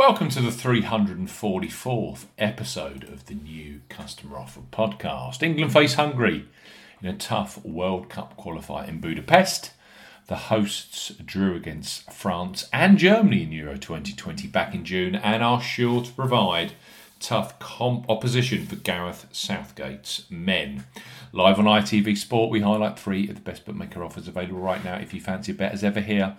Welcome to the 344th episode of the new Customer Offer podcast. England face Hungary in a tough World Cup qualifier in Budapest. The hosts drew against France and Germany in Euro 2020 back in June and are sure to provide tough comp opposition for Gareth Southgate's men. Live on ITV Sport, we highlight three of the best bookmaker offers available right now. If you fancy a bet as ever here,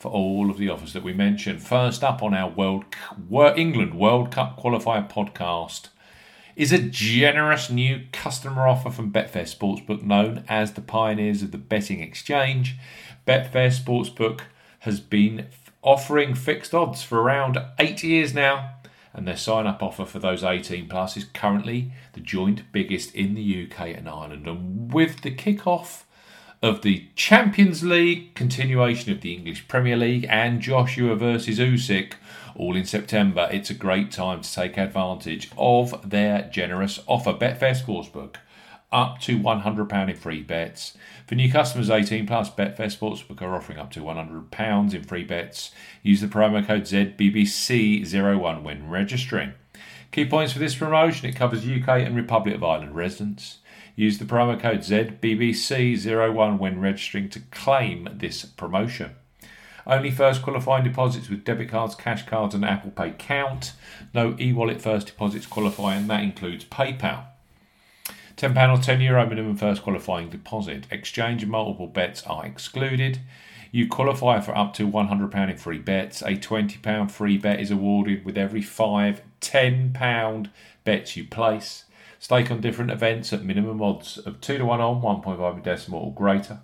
for all of the offers that we mentioned. First up on our World England World Cup qualifier podcast is a generous new customer offer from Betfair Sportsbook, known as the pioneers of the betting exchange. Betfair Sportsbook has been offering fixed odds for around eight years now, and their sign up offer for those 18 plus is currently the joint biggest in the UK and Ireland. And with the kick-off of the Champions League, continuation of the English Premier League, and Joshua versus Usyk, all in September. It's a great time to take advantage of their generous offer. Betfair Sportsbook, up to £100 in free bets. For new customers 18 plus, Betfair Sportsbook are offering up to £100 in free bets. Use the promo code ZBBC01 when registering. Key points for this promotion it covers UK and Republic of Ireland residents. Use the promo code ZBBC01 when registering to claim this promotion. Only first qualifying deposits with debit cards, cash cards, and Apple Pay count. No e wallet first deposits qualify, and that includes PayPal. £10 or €10 Euro minimum first qualifying deposit. Exchange and multiple bets are excluded. You qualify for up to £100 in free bets. A £20 free bet is awarded with every five £10 bets you place. Stake on different events at minimum odds of 2 to 1 on, 1.5 decimal or greater.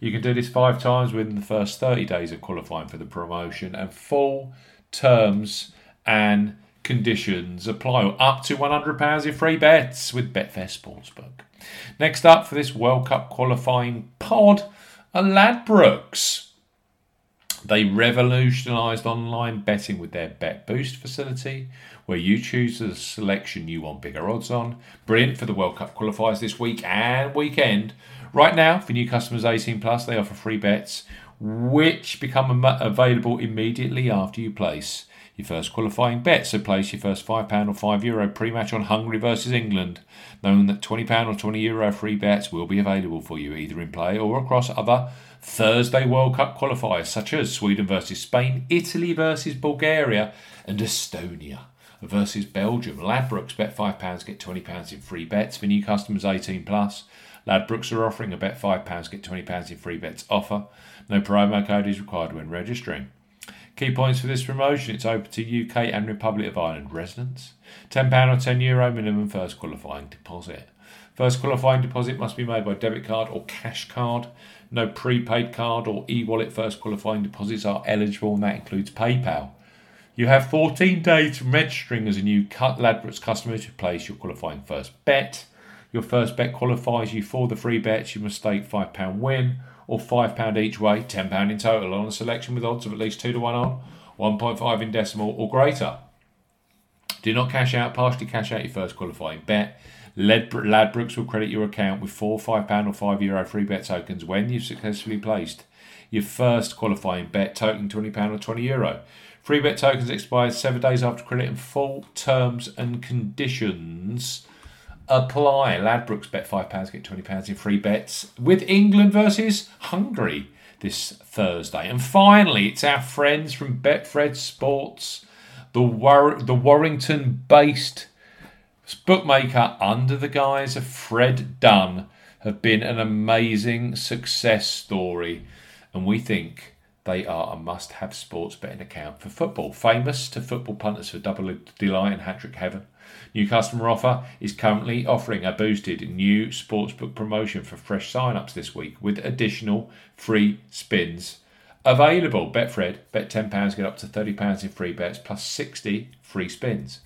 You can do this five times within the first 30 days of qualifying for the promotion, and full terms and conditions apply. Up to £100 in free bets with Betfair Sportsbook. Next up for this World Cup qualifying pod are Ladbrokes. They revolutionised online betting with their Bet Boost facility, where you choose the selection you want bigger odds on. Brilliant for the World Cup qualifiers this week and weekend. Right now, for new customers 18 plus, they offer free bets, which become available immediately after you place your first qualifying bet. So place your first £5 or €5 Euro pre-match on Hungary versus England, knowing that £20 or €20 Euro free bets will be available for you either in play or across other Thursday World Cup qualifiers such as Sweden versus Spain, Italy versus Bulgaria, and Estonia versus Belgium. Ladbrokes bet £5, get £20 in free bets for new customers 18 plus. Ladbrokes are offering a bet £5, get £20 in free bets offer. No promo code is required when registering. Key points for this promotion it's open to UK and Republic of Ireland residents. £10 or €10 Euro minimum first qualifying deposit. First qualifying deposit must be made by debit card or cash card. No prepaid card or e wallet first qualifying deposits are eligible, and that includes PayPal. You have 14 days from registering as a new Ladbrokes customer to place your qualifying first bet. Your first bet qualifies you for the free bets. You must stake £5 win or £5 each way, £10 in total on a selection with odds of at least 2 to 1 on, 1.5 in decimal or greater. Do not cash out, partially cash out your first qualifying bet. Ladbrokes will credit your account with four £5 or €5 Euro free bet tokens when you've successfully placed your first qualifying bet totaling £20 or €20. Euro. Free bet tokens expire seven days after credit and full terms and conditions apply. Ladbrokes bet £5, get £20 in free bets with England versus Hungary this Thursday. And finally, it's our friends from Betfred Sports, the, War- the Warrington based bookmaker under the guise of Fred Done have been an amazing success story, and we think they are a must have sports betting account for football. Famous to football punters for double delight and hat trick heaven. New customer offer is currently offering a boosted new sportsbook promotion for fresh sign ups this week with additional free spins available. Betfred, bet £10, get up to £30 in free bets plus 60 free spins.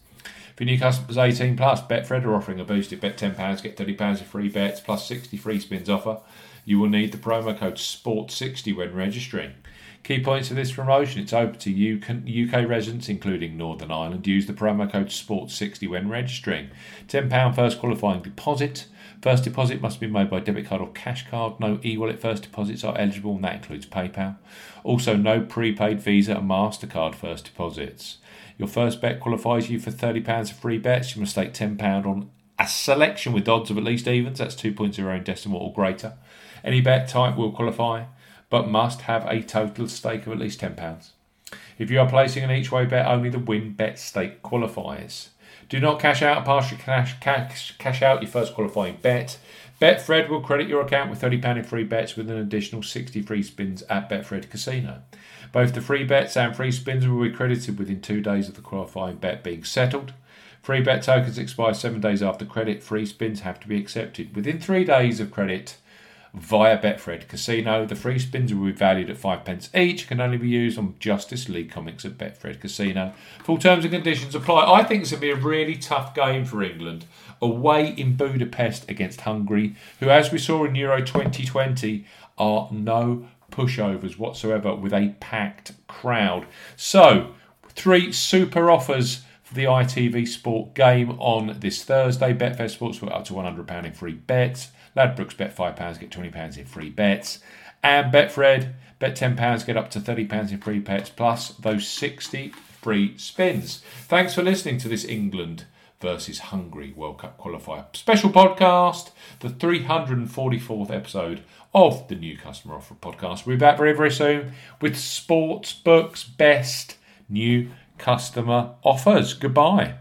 For new customers 18 plus, Betfred are offering a boosted bet £10, get £30 of free bets plus 60 free spins offer. You will need the promo code SPORT60 when registering. Key points of this promotion it's open to UK residents, including Northern Ireland. Use the promo code SPORT60 when registering. £10 first qualifying deposit. First deposit must be made by debit card or cash card. No e wallet first deposits are eligible, and that includes PayPal. Also, no prepaid Visa and MasterCard first deposits. Your first bet qualifies you for £30 of free bets. You must stake £10 on a selection with odds of at least evens, that's 2.0 in decimal or greater. Any bet type will qualify but must have a total stake of at least £10. If you are placing an each way bet, only the win bet stake qualifies. Do not cash out, partially cash, cash, cash out your first qualifying bet. Betfred will credit your account with £30 in free bets with an additional 60 free spins at Betfred Casino. Both the free bets and free spins will be credited within two days of the qualifying bet being settled. Free bet tokens expire seven days after credit. Free spins have to be accepted within three days of credit via Betfred Casino. The free spins will be valued at five pence each. Can only be used on Justice League comics at Betfred Casino. Full terms and conditions apply. I think it's going to be a really tough game for England away in Budapest against Hungary, who, as we saw in Euro 2020, are no pushovers whatsoever with a packed crowd. So, three super offers the ITV Sport game on this Thursday. Betfair Sports were up to £100 in free bets. Ladbrokes bet £5, get £20 in free bets. And Betfred, bet £10, get up to £30 in free bets, plus those 60 free spins. Thanks for listening to this England versus Hungary World Cup qualifier special podcast, the 344th episode of the New Customer Offer podcast. We'll be back very, very soon with Sports Books Best New Customer Offers. Goodbye.